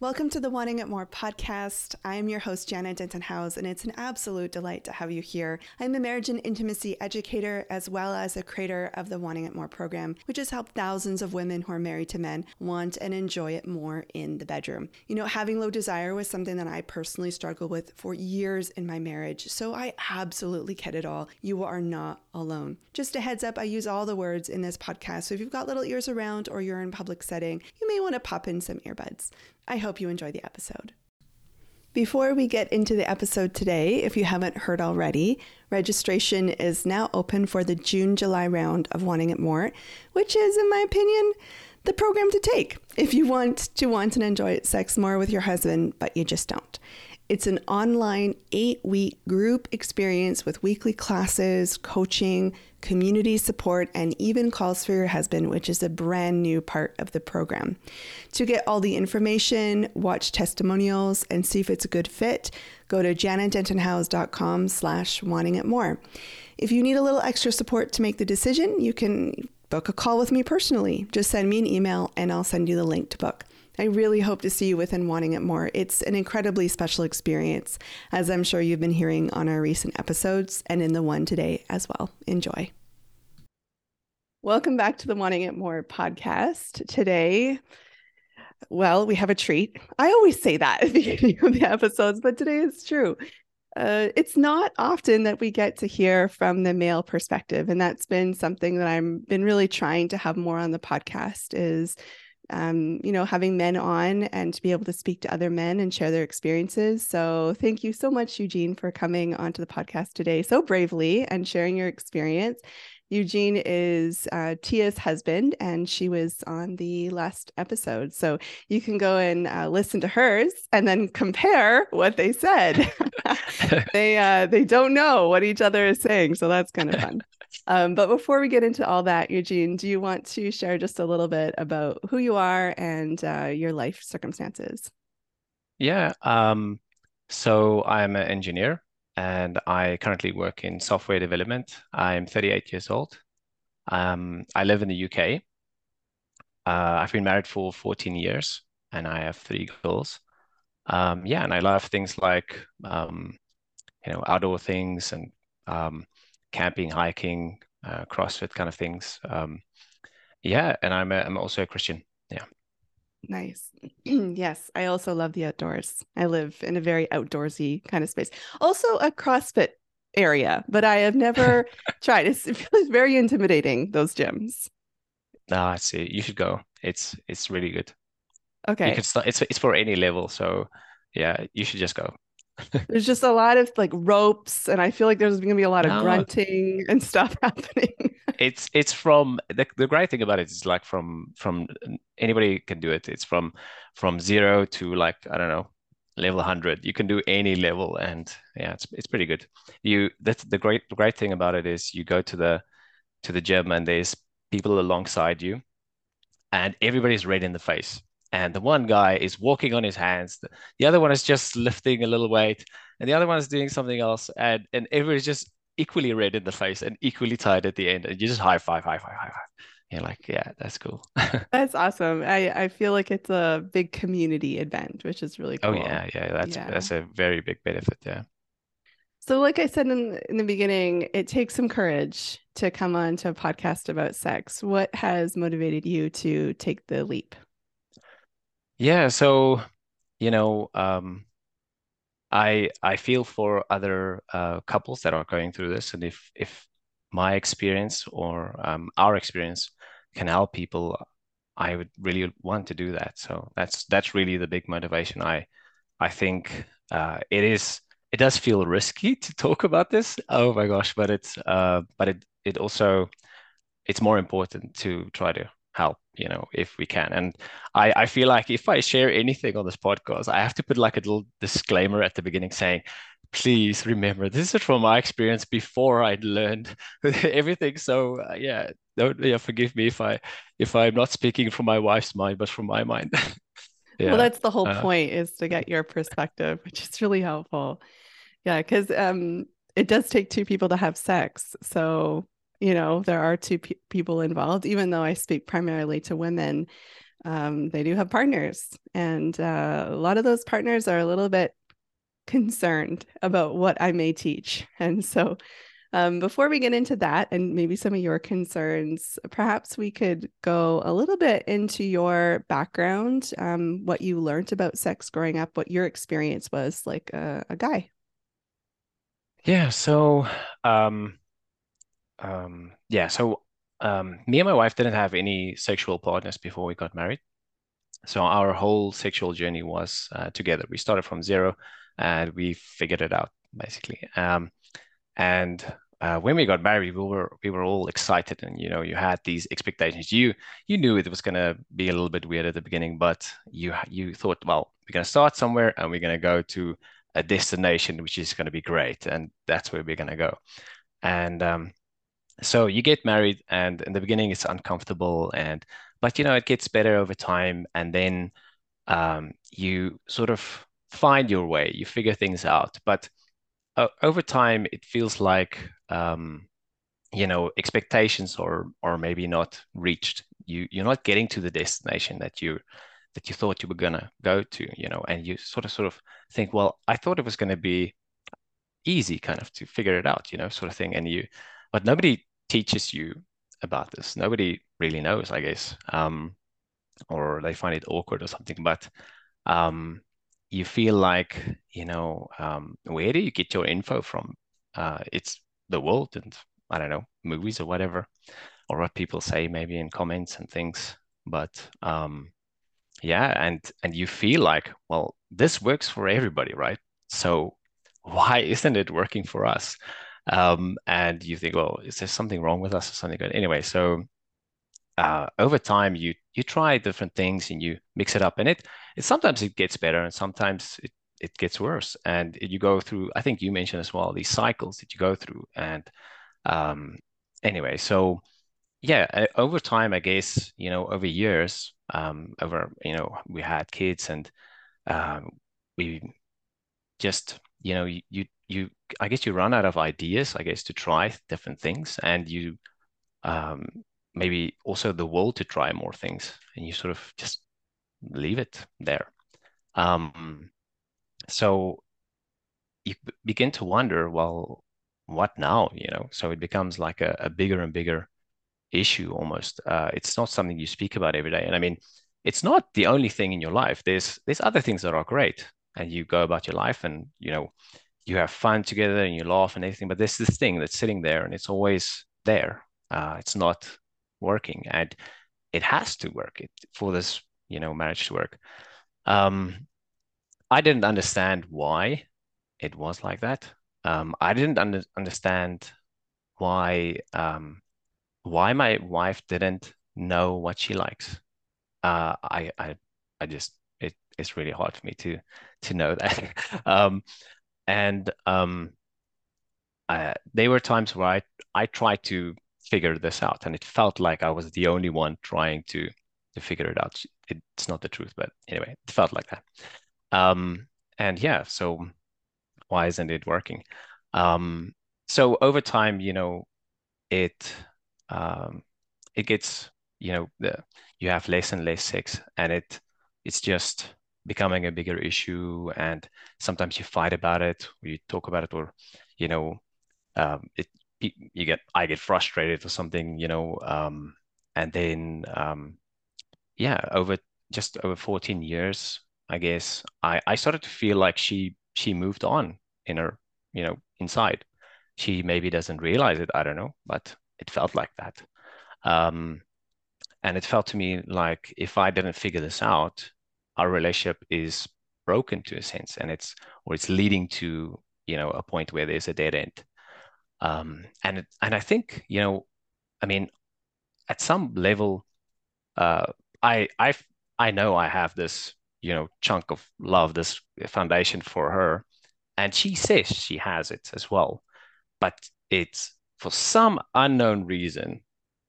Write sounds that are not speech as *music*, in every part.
Welcome to the Wanting It More podcast. I am your host, Janet Denton House, and it's an absolute delight to have you here. I'm a marriage and intimacy educator as well as a creator of the Wanting It More program, which has helped thousands of women who are married to men want and enjoy it more in the bedroom. You know, having low desire was something that I personally struggled with for years in my marriage, so I absolutely get it all. You are not alone. Just a heads up, I use all the words in this podcast, so if you've got little ears around or you're in public setting, you may want to pop in some earbuds. I hope you enjoy the episode. Before we get into the episode today, if you haven't heard already, registration is now open for the June July round of Wanting It More, which is, in my opinion, the program to take if you want to want and enjoy sex more with your husband, but you just don't. It's an online eight week group experience with weekly classes, coaching, community support, and even calls for your husband, which is a brand new part of the program. To get all the information, watch testimonials, and see if it's a good fit, go to janetdentonhouse.com slash wanting it more. If you need a little extra support to make the decision, you can book a call with me personally. Just send me an email and I'll send you the link to book. I really hope to see you within Wanting It More. It's an incredibly special experience, as I'm sure you've been hearing on our recent episodes and in the one today as well. Enjoy. Welcome back to the Wanting It More podcast. Today, well, we have a treat. I always say that at the *laughs* beginning of the episodes, but today is true. Uh, it's not often that we get to hear from the male perspective, and that's been something that I've been really trying to have more on the podcast. Is um, you know, having men on and to be able to speak to other men and share their experiences. So, thank you so much, Eugene, for coming onto the podcast today so bravely and sharing your experience. Eugene is uh, Thia's husband, and she was on the last episode. So you can go and uh, listen to hers and then compare what they said. *laughs* *laughs* they uh, they don't know what each other is saying, so that's kind of fun. *laughs* Um, but before we get into all that, Eugene, do you want to share just a little bit about who you are and uh, your life circumstances? Yeah. Um, so I'm an engineer and I currently work in software development. I'm 38 years old. Um, I live in the UK. Uh, I've been married for 14 years and I have three girls. Um, yeah, and I love things like, um, you know, outdoor things and um, camping, hiking, uh, CrossFit kind of things. Um, yeah, and I'm a, I'm also a Christian. Nice. *clears throat* yes, I also love the outdoors. I live in a very outdoorsy kind of space. Also a CrossFit area, but I have never *laughs* tried. It's, it feels very intimidating those gyms. No, I see. You should go. It's it's really good. Okay. You can start. It's it's for any level. So yeah, you should just go there's just a lot of like ropes and i feel like there's going to be a lot of no. grunting and stuff *laughs* happening. It's it's from the, the great thing about it is like from from anybody can do it. It's from from zero to like i don't know level 100 you can do any level and yeah it's, it's pretty good. You that's the great the great thing about it is you go to the to the gym and there's people alongside you and everybody's red in the face and the one guy is walking on his hands. The other one is just lifting a little weight and the other one is doing something else and and everybody's just equally red in the face and equally tired at the end and you just high five high five high five. You're like yeah that's cool. *laughs* That's awesome. I i feel like it's a big community event which is really oh, cool. oh yeah yeah that's yeah. that's a very big benefit yeah so like i said in, in the beginning it takes some courage to come on to a podcast about sex. What has motivated you to take the leap yeah, so you know, um, I I feel for other uh, couples that are going through this, and if if my experience or um, our experience can help people, I would really want to do that. So that's that's really the big motivation. I I think uh, it is it does feel risky to talk about this. Oh my gosh, but it's uh, but it it also it's more important to try to help you know if we can. And i i feel like if i share anything on this podcast i have to put like a little disclaimer at the beginning saying please remember this is from my experience before I'd learned *laughs* everything. So uh, yeah don't yeah forgive me if i if i'm not speaking from my wife's mind but from my mind. *laughs* Yeah. well that's the whole uh, point is to get your perspective which is really helpful. Yeah because um it does take two people to have sex so you know there are two pe- people involved even though i speak primarily to women um, they do have partners, and uh, a lot of those partners are a little bit concerned about what I may teach. And so, um, before we get into that and maybe some of your concerns, perhaps we could go a little bit into your background, um, what you learned about sex growing up, what your experience was like a, a guy. Yeah. So, um, um, yeah. So, um, me and my wife didn't have any sexual partners before we got married. So our whole sexual journey was uh, together. We started from zero and we figured it out basically. Um, and uh, when we got married, we were we were all excited, and you know, you had these expectations. You you knew it was gonna be a little bit weird at the beginning, but you you thought, well, we're gonna start somewhere, and we're gonna go to a destination which is gonna be great, and that's where we're gonna go. And um, so you get married, and in the beginning it's uncomfortable, and but you know it gets better over time, and then um, you sort of find your way, you figure things out. But uh, over time, it feels like um, you know expectations are or maybe not reached. You you're not getting to the destination that you that you thought you were gonna go to. You know, and you sort of sort of think, well, I thought it was gonna be easy, kind of to figure it out. You know, sort of thing. And you, but nobody teaches you about this. Nobody really knows, I guess, um, or they find it awkward or something. But um, you feel like you know um, where do you get your info from uh, it's the world and i don't know movies or whatever or what people say maybe in comments and things but um, yeah and and you feel like well this works for everybody right so why isn't it working for us um, and you think well is there something wrong with us or something good? Anyway so uh, over time you you try different things and you mix it up and it, it sometimes it gets better and sometimes it, it gets worse. And you go through i think you mentioned as well these cycles that you go through. And um, anyway so yeah over time i guess you know over years um, over you know we had kids and um, we just you know you, you i guess you run out of ideas i guess to try different things and you um, maybe also the will to try more things and you sort of just leave it there. Um, so you begin to wonder well what now you know? So it becomes like a, a bigger and bigger issue almost. Uh, it's not something you speak about every day. And i mean it's not the only thing in your life. There's there's other things that are great and you go about your life and you know you have fun together and you laugh and everything but there's this thing that's sitting there and it's always there. Uh, it's not working and it has to work it, for this you know marriage to work. Um i didn't understand why it was like that. Um i didn't under, understand why um why my wife didn't know what she likes. Uh i i i just it, it's really hard for me to to know that. *laughs* Um and um I, there were times where i i tried to figure this out and it felt like i was the only one trying to to figure it out. It's not the truth but anyway it felt like that. Um and yeah so why isn't it working? Um so over time you know it um it gets you know the you have less and less sex and it it's just becoming a bigger issue and sometimes you fight about it or you talk about it or you know um, it you get I get frustrated or something, you know, um, and then um, yeah, over just over 14 years, I guess I I started to feel like she she moved on in her, you know, inside. She maybe doesn't realize it, I don't know, but it felt like that. Um, and it felt to me like if I didn't figure this out, our relationship is broken to a sense, and it's or it's leading to you know a point where there's a dead end. Um, and and I think you know, I mean, at some level, uh, I I I know I have this you know chunk of love, this foundation for her, and she says she has it as well, but it's for some unknown reason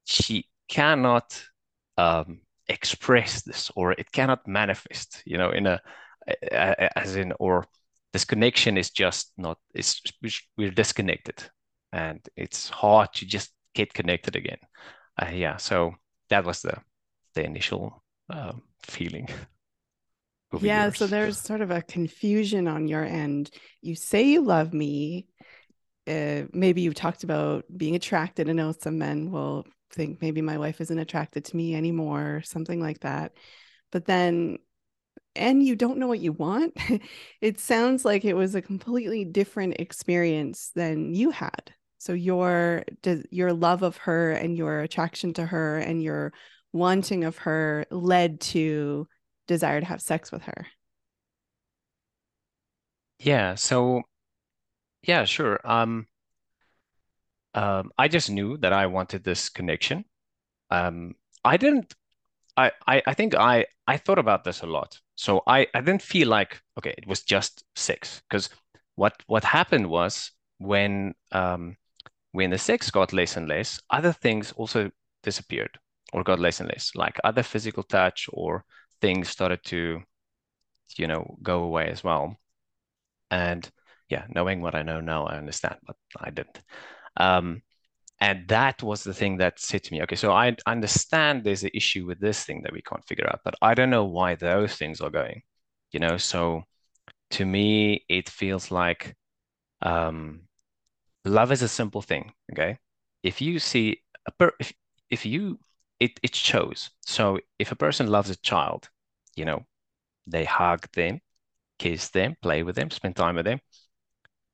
she cannot um, express this or it cannot manifest you know in a as in or this connection is just not it's we're disconnected and it's hard to just get connected again. Uh, yeah, so that was the the initial uh, feeling. *laughs* yeah, so there's sort of a confusion on your end. You say you love me. Uh, maybe you talked about being attracted. I know some men will think maybe my wife isn't attracted to me anymore, or something like that. But then, and you don't know what you want. *laughs* it sounds like it was a completely different experience than you had. So your your love of her and your attraction to her and your wanting of her led to desire to have sex with her. Yeah, so yeah, sure. Um, um, I just knew that I wanted this connection. Um, I didn't. I, I I think I I thought about this a lot. So I I didn't feel like okay, it was just sex because what what happened was when um when the sex got less and less, other things also disappeared or got less and less, like other physical touch or things started to, you know, go away as well. And yeah, knowing what I know now, I understand, but I didn't. Um, and that was the thing that said to me, okay, so I understand there's an issue with this thing that we can't figure out, but I don't know why those things are going, you know? So to me, it feels like um, love is a simple thing, okay? If you see a per if, if you it it shows. So if a person loves a child, you know, they hug them, kiss them, play with them, spend time with them.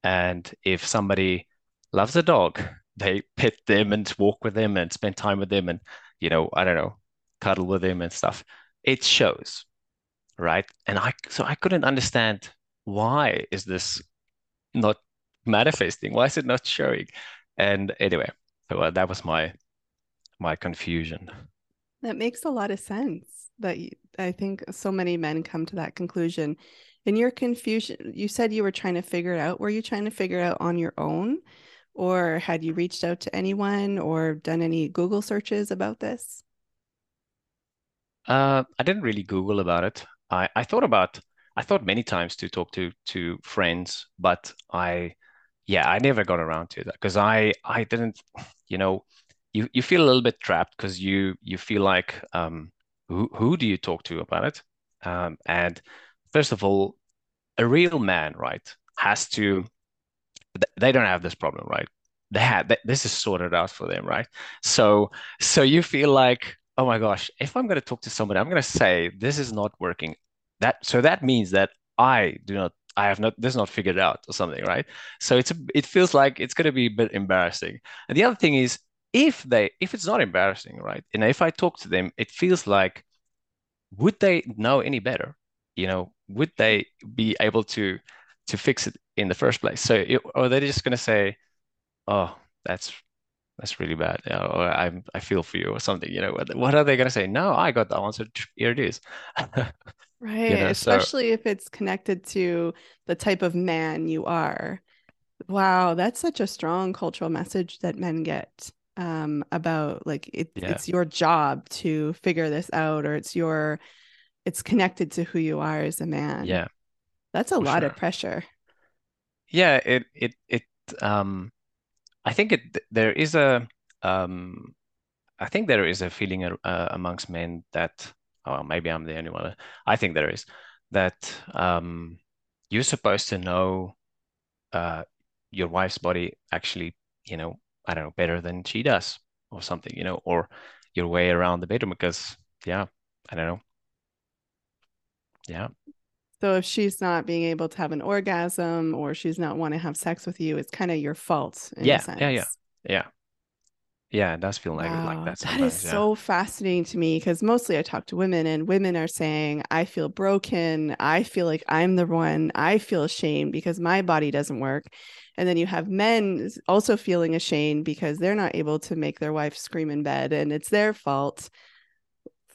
And if somebody loves a dog, they pet them and walk with them and spend time with them and, you know, I don't know, cuddle with them and stuff. It shows, right? And I so I couldn't understand why is this not manifesting? Why is it not showing? And anyway, so uh, that was my my confusion. That makes a lot of sense. That you, I think so many men come to that conclusion. In your confusion, you said you were trying to figure it out. Were you trying to figure it out on your own, or had you reached out to anyone or done any Google searches about this? Uh, I didn't really Google about it. I, I thought about I thought many times to talk to to friends, but I yeah, I never got around to that because I I didn't, you know, you you feel a little bit trapped because you you feel like um who who do you talk to about it? Um, and first of all, a real man, right, has to. They don't have this problem, right? They had this is sorted out for them, right? So so you feel like, oh my gosh, if I'm going to talk to somebody, I'm going to say this is not working. That so that means that I do not I have not this not figured out or something, right? So it's a, it feels like it's going to be a bit embarrassing. And the other thing is, if they if it's not embarrassing, right? And if I talk to them, it feels like would they know any better? You know, would they be able to to fix it in the first place? So, it, or they're just going to say, "Oh, that's that's really bad," or "I I feel for you," or something. You know, what, what are they going to say? No, I got the answer. Here it is. *laughs* Right. You know, Especially so... if it's connected to the type of man you are. Wow, that's such a strong cultural message that men get um, about like it, yeah. it's your job to figure this out, or it's your it's connected to who you are as a man. Yeah. That's a lot sure. of pressure. Yeah, it it it um I think it there is a um I think there is a feeling uh, amongst men that oh, maybe I'm the only one. I think there is that um, you're supposed to know uh, your wife's body actually, you know, I don't know, better than she does or something, you know, or your way around the bedroom because, yeah, I don't know. Yeah. So if she's not being able to have an orgasm or she's not want to have sex with you, it's kind of your fault. yeah, yeah, yeah, yeah. Yeah, it does feel like wow, like that. That is yeah. so fascinating to me because mostly I talk to women and women are saying, I feel broken. I feel like I'm the one. I feel ashamed because my body doesn't work. And then you have men also feeling ashamed because they're not able to make their wife scream in bed and it's their fault.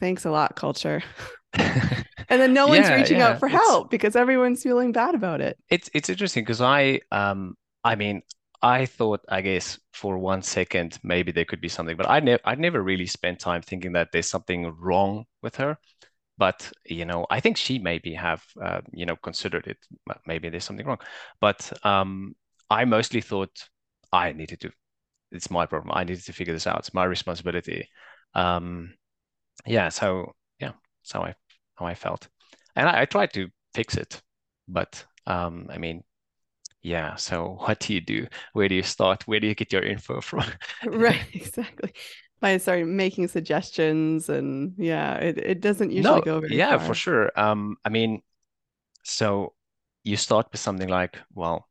Thanks a lot, culture. *laughs* and then no one's yeah, reaching yeah. out for help because everyone's feeling bad about it. It's it's interesting because I um I mean I thought, I guess, for one second, maybe there could be something, but I never, I never really spent time thinking that there's something wrong with her. But you know, I think she maybe have, uh, you know, considered it. Maybe there's something wrong. But um, I mostly thought I needed to. It's my problem. I needed to figure this out. It's my responsibility. Um, yeah. So yeah, That's how I how I felt, and I, I tried to fix it, but um, I mean, yeah. So *laughs* what do you do? Where do you start? Where do you get your info *laughs* from? *laughs* right, exactly. By sorry, making suggestions, and yeah, it, it doesn't usually No, go very yeah, for sure. Um, I mean, so you start with something like, well,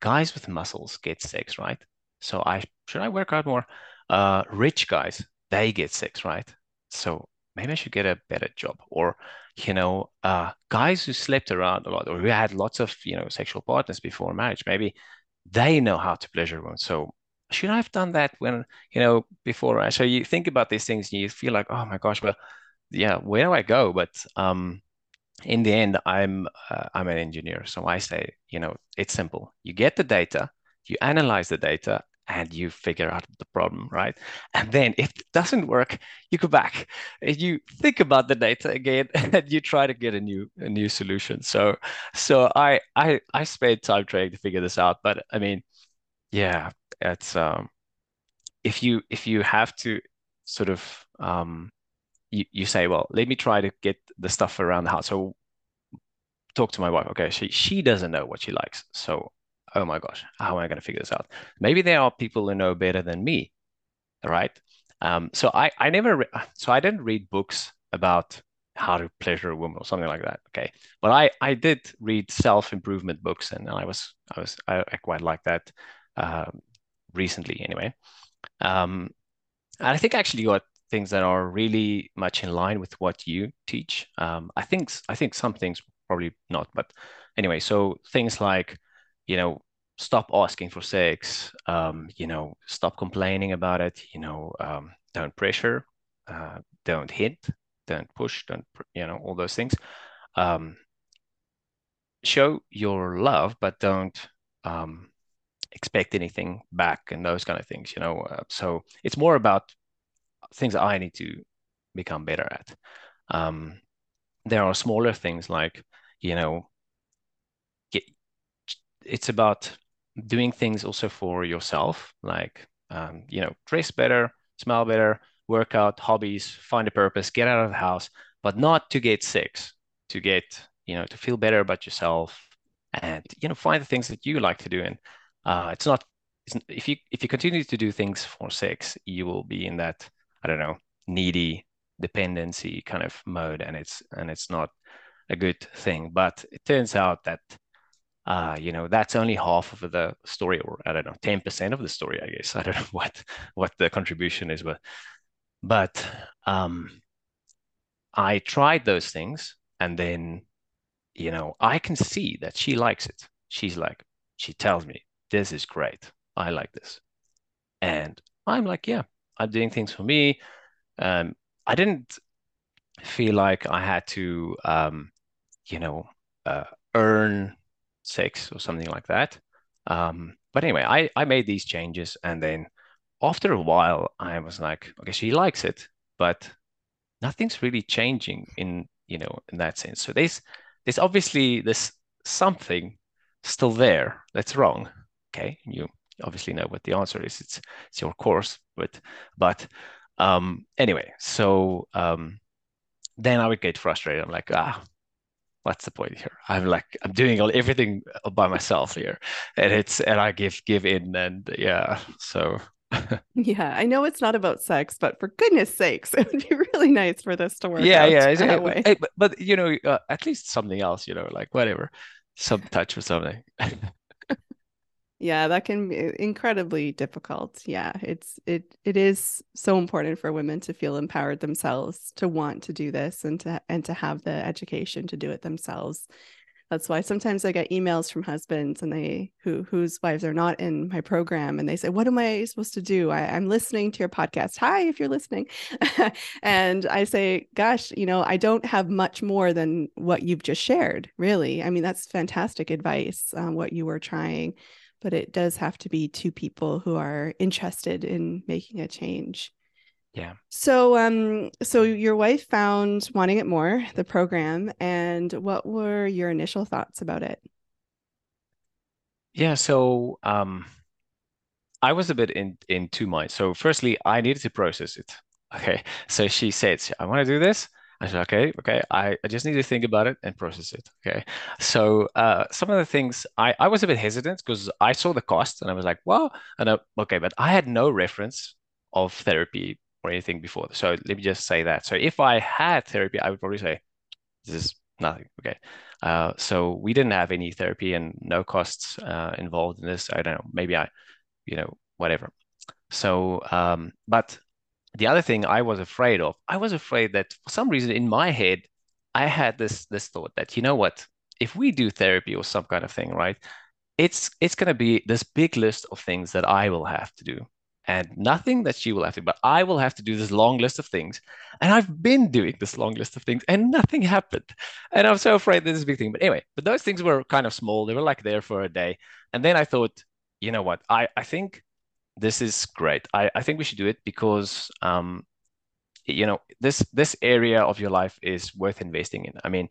guys with muscles get sex, right? So I should I work out more? Uh, rich guys, they get sex, right? So maybe I should get a better job. Or, you know, uh, guys who slept around a lot or who had lots of, you know, sexual partners before marriage, maybe they know how to pleasure women. So should I have done that when, you know, before? I- So you think about these things and you feel like, oh my gosh, well, yeah, where do I go? But um, in the end, I'm uh, I'm an engineer, so I say, you know, it's simple. You get the data, you analyze the data, and you figure out the problem, right? And then if it doesn't work, you go back and you think about the data again, *laughs* and you try to get a new a new solution. So so I I I spent time trying to figure this out, but I mean, yeah, it's um if you if you have to sort of um you, you say, well, let me try to get the stuff around the house. So talk to my wife. Okay, she she doesn't know what she likes. So, oh my gosh, how am I going to figure this out? Maybe there are people who know better than me, right? Um, so I I never re so I didn't read books about how to pleasure a woman or something like that. Okay, but I I did read self-improvement books, and I was I was I, I quite like that um, recently anyway. Um, and I think actually got things that are really much in line with what you teach. Um, I think I think some things probably not, but anyway, so things like, you know, stop asking for sex, um, you know, stop complaining about it, you know, um, don't pressure, uh, don't hint, don't push, don't, you know, all those things. Um, show your love, but don't um, expect anything back and those kind of things, you know. Uh, so it's more about things I need to become better at. Um, there are smaller things like, you know, it's about doing things also for yourself, like, um, you know, dress better, smell better, work out, hobbies, find a purpose, get out of the house, but not to get sick, to get, you know, to feel better about yourself and, you know, find the things that you like to do. And uh, it's not, it's, if you if you continue to do things for sex, you will be in that, I don't know, needy dependency kind of mode, and it's and it's not a good thing. But it turns out that uh, you know, that's only half of the story, or I don't know, 10% of the story, I guess. *laughs* I don't know what what the contribution is, but but um I tried those things and then, you know, I can see that she likes it. She's like, she tells me, this is great. I like this. And I'm like, yeah, I'm doing things for me. Um, I didn't feel like I had to um, you know, uh, earn six or something like that. Um, but anyway, I, I made these changes and then after a while I was like, okay, she likes it, but nothing's really changing in, you know, in that sense. So there's there's obviously this something still there that's wrong. Okay. You obviously know what the answer is. It's it's your course, but but um anyway, so um then I would get frustrated. I'm like, ah, what's the point here? I'm like I'm doing all everything by myself here, and it's and I give give in and yeah. So *laughs* Yeah, I know it's not about sex, but for goodness sakes, *laughs* it would be really nice for this to work yeah, out yeah. Uh, but, but you know, uh, at least something else. You know, like whatever, some touch or something. *laughs* Yeah, that can be incredibly difficult. Yeah, it's it it is so important for women to feel empowered themselves, to want to do this and to and to have the education to do it themselves. That's why sometimes I get emails from husbands and they who whose wives are not in my program and they say, What am I supposed to do? I, I'm listening to your podcast. Hi, if you're listening. *laughs* and I say, Gosh, you know, I don't have much more than what you've just shared, really. I mean, that's fantastic advice, um, what you were trying, but it does have to be two people who are interested in making a change. Yeah. So, um, so your wife found Wanting It More, the program, and what were your initial thoughts about it? Yeah. So um, I was a bit in in two minds. So firstly, I needed to process it. *laughs* Okay. So she said, I want to do this. I said, okay, okay, I, I just need to think about it and process it. Okay. So uh, some of the things I, I was a bit hesitant because I saw the cost and I was like, well, and I, okay, but I had no reference of therapy or anything before. So let me just say that. So if I had therapy, I would probably say, this is nothing. Okay. Uh, so we didn't have any therapy and no costs uh, involved in this. I don't know. Maybe I, you know, whatever. So, um, but the other thing I was afraid of, I was afraid that for some reason in my head, I had this this thought that you know what, if we do therapy or some kind of thing, right, it's it's going to be this big list of things that I will have to do, and nothing that she will have to, but I will have to do this long list of things, and I've been doing this long list of things, and nothing *laughs* happened, and I'm so afraid this is a big thing. But anyway, but those things were kind of small; they were like there for a day, and then I thought, you know what, I I think this is great. I, I think we should do it because um, you know this this area of your life is worth investing in. I mean,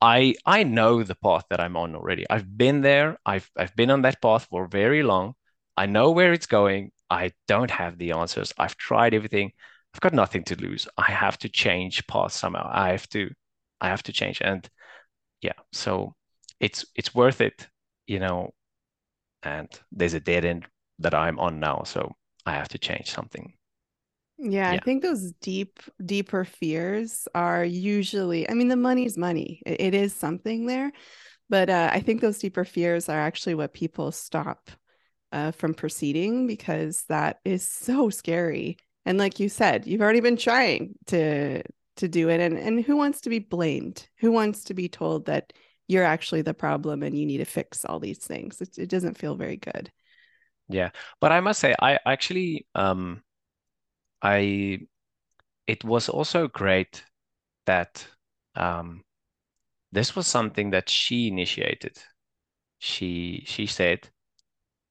I I know the path that I'm on already. I've been there. I've I've been on that path for very long. I know where it's going. I don't have the answers. I've tried everything. I've got nothing to lose. I have to change path somehow. I have to I have to change. And yeah, so it's it's worth it, you know. And there's a dead end that I'm on now. So I have to change something. Yeah, yeah, I think those deep, deeper fears are usually, I mean, the money's money. it, it is something there. But uh, I think those deeper fears are actually what people stop uh, from proceeding because that is so scary. And like you said, you've already been trying to to do it. And and who wants to be blamed? Who wants to be told that you're actually the problem and you need to fix all these things? It, it doesn't feel very good. Yeah, but I must say, I actually, um, I, it was also great that um, this was something that she initiated. She she said,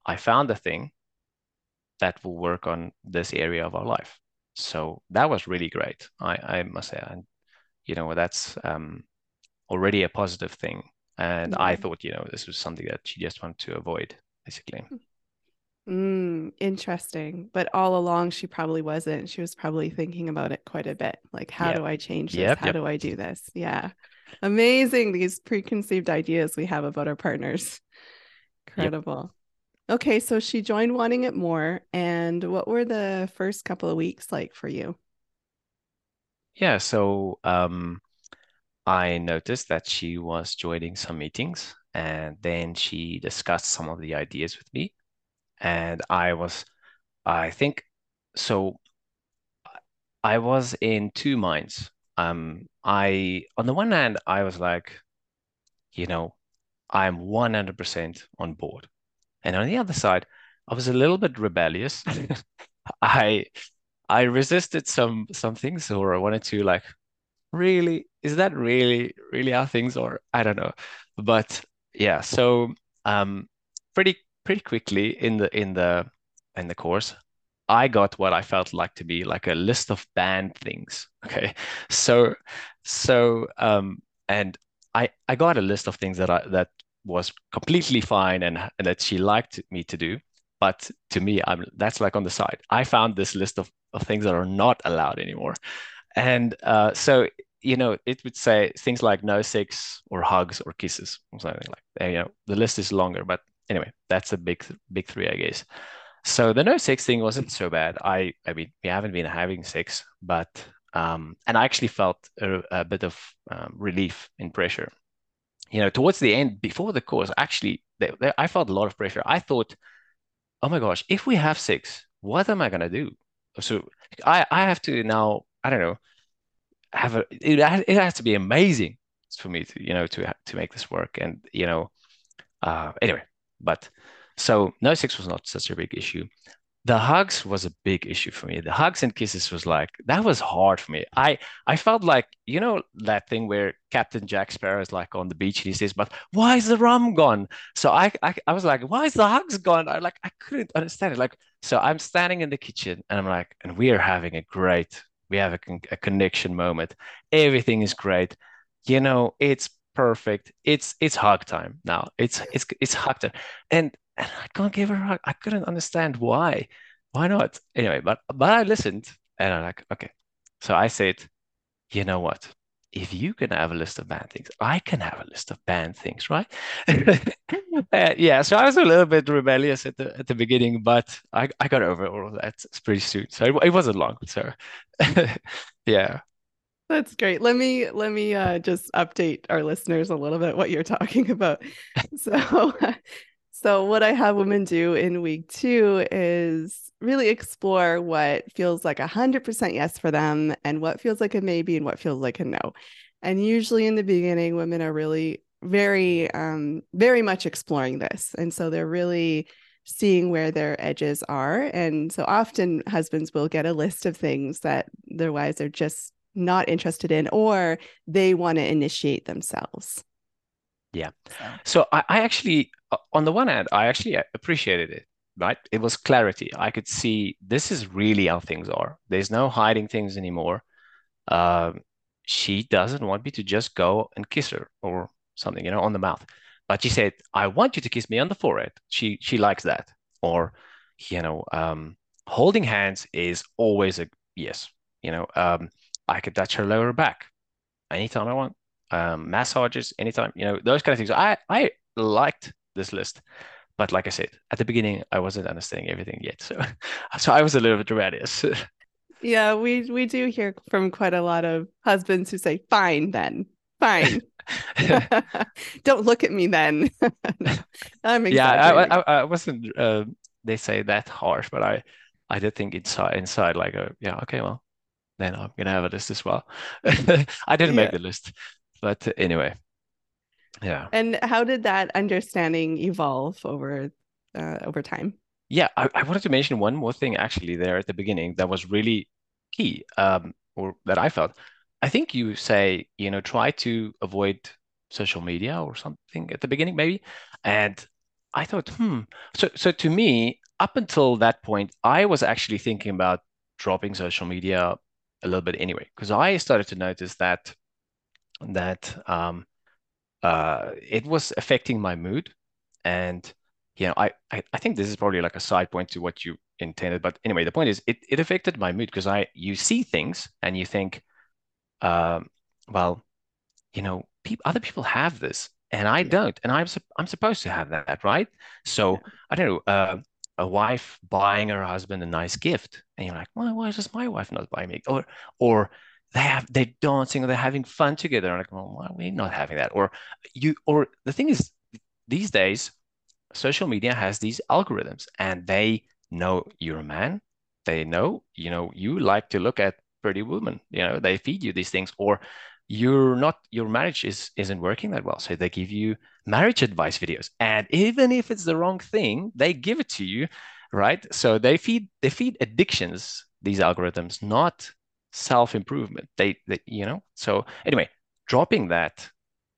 "I found a thing that will work on this area of our life." So that was really great. I I must say, and you know, that's um, already a positive thing. And I thought, you know, this was something that she just wanted to avoid, basically. Mm, interesting. But all along, she probably wasn't. She was probably thinking about it quite a bit. Like, how yep. do I change this? Yep, how yep. do I do this? Yeah. Amazing. These preconceived ideas we have about our partners. Incredible. Okay. So she joined Wanting It More. And what were the first couple of weeks like for you? Yeah. So, um, I noticed that she was joining some meetings and then she discussed some of the ideas with me and I was, I think, so I was in two minds. Um, I on the one hand, I was like, you know, I'm 100% on board, and on the other side, I was a little bit rebellious. *laughs* I I resisted some some things, or I wanted to like, really, is that really really how things are? I don't know, but yeah. So um, pretty pretty quickly in the in the in the course I got what I felt like to be like a list of banned things. *laughs* Okay. So so um and I I got a list of things that I that was completely fine and, and that she liked me to do. But to me, I'm that's like on the side. I found this list of, of things that are not allowed anymore. And uh, so you know, it would say things like no sex or hugs or kisses or something like that. You know, the list is longer, but anyway, that's a big big three, I guess. So the no sex thing wasn't so bad. I I mean, we haven't been having sex, but um, and I actually felt a, a bit of um, relief in pressure. You know, towards the end, before the course, actually, they, they, I felt a lot of pressure. I thought, oh my gosh, if we have sex, what am I gonna do? So I I have to now, I don't know, have a it, it has to be amazing for me to you know to to make this work, and you know, uh, anyway, but so no sex was not such a big issue. The hugs was a big issue for me. The hugs and kisses was like that was hard for me. I I felt like you know that thing where Captain Jack Sparrow is like on the beach and he says, "But why is the rum gone?" So I I, I was like, "Why is the hugs gone?" I like I couldn't understand it. Like so, I'm standing in the kitchen and I'm like, and we are having a great, we have a, a connection moment. Everything is great. You know, it's perfect. It's it's hug time now. It's it's it's hug time, and, and I can't give her a hug. I couldn't understand why. Why not? Anyway, but but I listened, and I'm like, okay. So I said, you know what? if you can have a list of bad things, I can have a list of bad things, right? *laughs* uh, yeah, so I was a little bit rebellious at the at the beginning, but I, I got over all of that pretty soon. So it, it wasn't long. So *laughs* yeah. That's great. Let me let me uh, just update our listeners a little bit what you're talking about. *laughs* So *laughs* so what I have women do in week 2 is really explore what feels like a hundred percent yes for them and what feels like a maybe and what feels like a no. And usually in the beginning, women are really very, um, very much exploring this. And so they're really seeing where their edges are. And so often husbands will get a list of things that their wives are just not interested in or they want to initiate themselves. Yeah. So I, I actually, on the one hand, I actually appreciated it right? It was clarity. I could see this is really how things are. There's no hiding things anymore. Um, she doesn't want me to just go and kiss her or something, you know, on the mouth. But she said, "I want you to kiss me on the forehead." She she likes that. Or, you know, um, holding hands is always a yes. You know, um, I could touch her lower back anytime I want. Um, massages anytime. You know, those kind of things. I I liked this list. But like I said, at the beginning, I wasn't understanding everything yet. So, *laughs* so I was a little bit dramatic. *laughs* yeah, we we do hear from quite a lot of husbands who say, "Fine, then, fine." *laughs* Don't look at me then. I'm yeah, I, I, I wasn't. Uh, they say that harsh, but I, I did think inside, inside, like, a, yeah, okay, well, then I'm gonna have a list as well. *laughs* I didn't yeah. make the list, but anyway, yeah. And how did that understanding evolve over uh, over time? Yeah, I, I, wanted to mention one more thing actually there at the beginning that was really key, um, or that I felt. I think you say, you know, try to avoid social media or something at the beginning, maybe. And I thought, hmm. So, so to me, up until that point, I was actually thinking about dropping social media a little bit anyway, because I started to notice that that um, uh, it was affecting my mood. And you know, I, I, I think this is probably like a side point to what you intended. But anyway, the point is it, it affected my mood because I you see things and you think, um, well, you know, people other people have this and I don't, and I'm I'm supposed to have that, right? So I don't know, uh, a wife buying her husband a nice gift, and you're like, why why does my wife not buy me? Or or they have they're dancing or they're having fun together. I'm like, well, why are we not having that? Or you or the thing is, these days, social media has these algorithms and they know you're a man. They know, you know, you like to look at pretty women. You know, they feed you these things, or you're not your marriage is isn't working that well. So they give you marriage advice videos. And even if it's the wrong thing, they give it to you, right? So they feed they feed addictions, these algorithms, not self-improvement they, they you know so anyway dropping that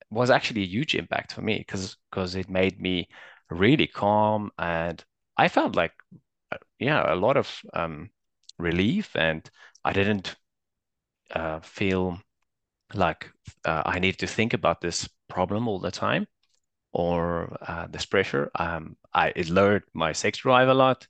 was actually a huge impact for me because because it made me really calm and i felt like yeah a lot of um, relief and i didn't uh, feel like uh, i need to think about this problem all the time or uh, this pressure um, I, it lowered my sex drive a lot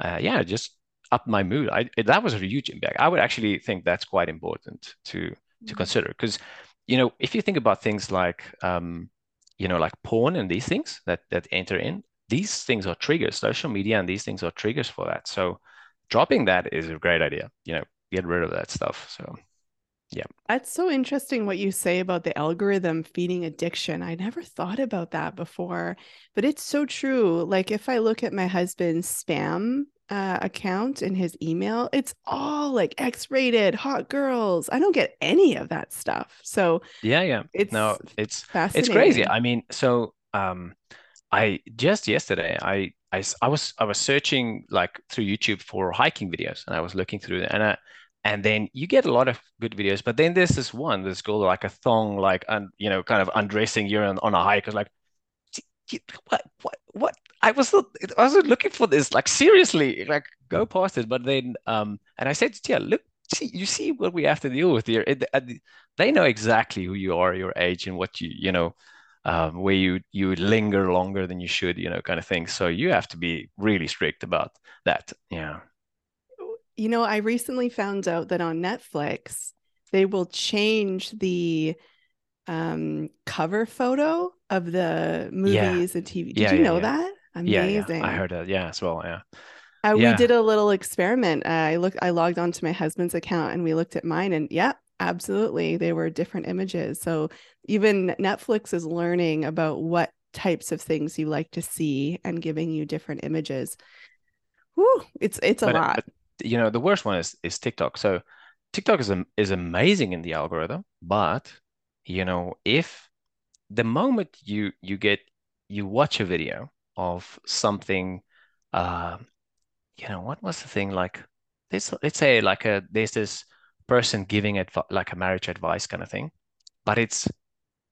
uh, yeah just up my mood. I that was a huge impact. I would actually think that's quite important to to mm-hmm. consider because you know if you think about things like um, you know like porn and these things that that enter in, these things are triggers. Social media and these things are triggers for that. So dropping that is a great idea. You know, get rid of that stuff. So yeah. That's so interesting what you say about the algorithm feeding addiction. I never thought about that before, but it's so true. Like if I look at my husband's spam uh, account in his email, it's all like X-rated, hot girls. I don't get any of that stuff. So yeah, yeah, it's no, it's it's crazy. I mean, so um, I just yesterday I I I was I was searching like through YouTube for hiking videos, and I was looking through and I, and then you get a lot of good videos, but then there's this one that's called like a thong, like un, you know, kind of undressing you on, on a hike. It's like what what what I was I was looking for this like seriously like go past it but then um and I said yeah look see you see what we have to deal with here it, they know exactly who you are your age and what you you know um, where you you linger longer than you should you know kind of thing so you have to be really strict about that yeah you know I recently found out that on Netflix they will change the um, cover photo of the movies yeah. and TV. Did yeah, you yeah, know that? Amazing. Yeah, I heard that. Yeah, as well. Yeah. Uh, we did a little experiment. Uh, I looked. I logged onto my husband's account and we looked at mine, and yeah, absolutely, they were different images. So even Netflix is learning about what types of things you like to see and giving you different images. Woo, it's it's a but, lot. But, you know, the worst one is is TikTok. So TikTok is is amazing in the algorithm, but you know, if the moment you you get you watch a video of something, uh, you know, what was the thing like? This let's say like a there's this person giving it like a marriage advice kind of thing, but it's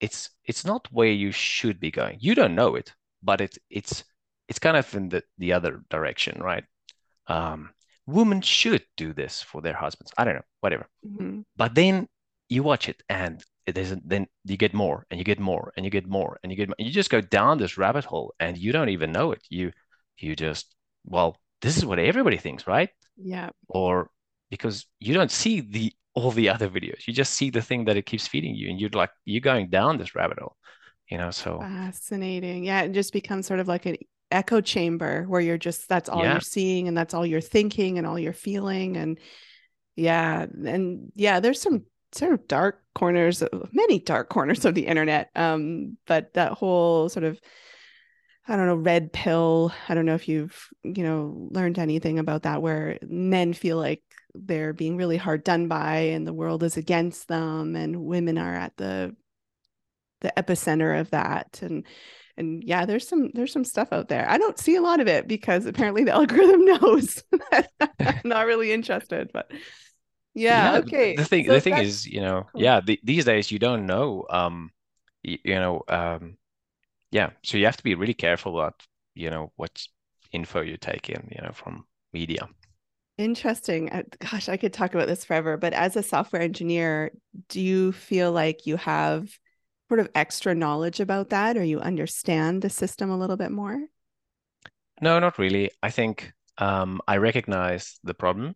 it's it's not where you should be going. You don't know it, but it's it's it's kind of in the the other direction, right? Um, women should do this for their husbands. I don't know, whatever. Mm-hmm. But then you watch it and it isn't then you get more and you get more and you get more and you get more. you just go down this rabbit hole and you don't even know it. You you just well, this is what everybody thinks, right? Yeah. Or because you don't see the all the other videos. You just see the thing that it keeps feeding you and you're like you're going down this rabbit hole. You know, so fascinating. Yeah, it just becomes sort of like an echo chamber where you're just that's all yeah. you're seeing and that's all you're thinking and all you're feeling and yeah and yeah there's some sort of dark corners many dark corners of the internet um but that whole sort of i don't know red pill i don't know if you've you know learned anything about that where men feel like they're being really hard done by and the world is against them and women are at the the epicenter of that and and yeah there's some there's some stuff out there. I don't see a lot of it because apparently the *laughs* algorithm knows *laughs* i'm not really interested but yeah, yeah okay. the thing so the thing is you know yeah the, these days you don't know um you, you know um yeah so you have to be really careful about you know what info you take in you know from media. Interesting. Uh, gosh, I could talk about this forever, but as a software engineer, do you feel like you have sort of extra knowledge about that or you understand the system a little bit more? No, not really. I think um, I recognize the problem.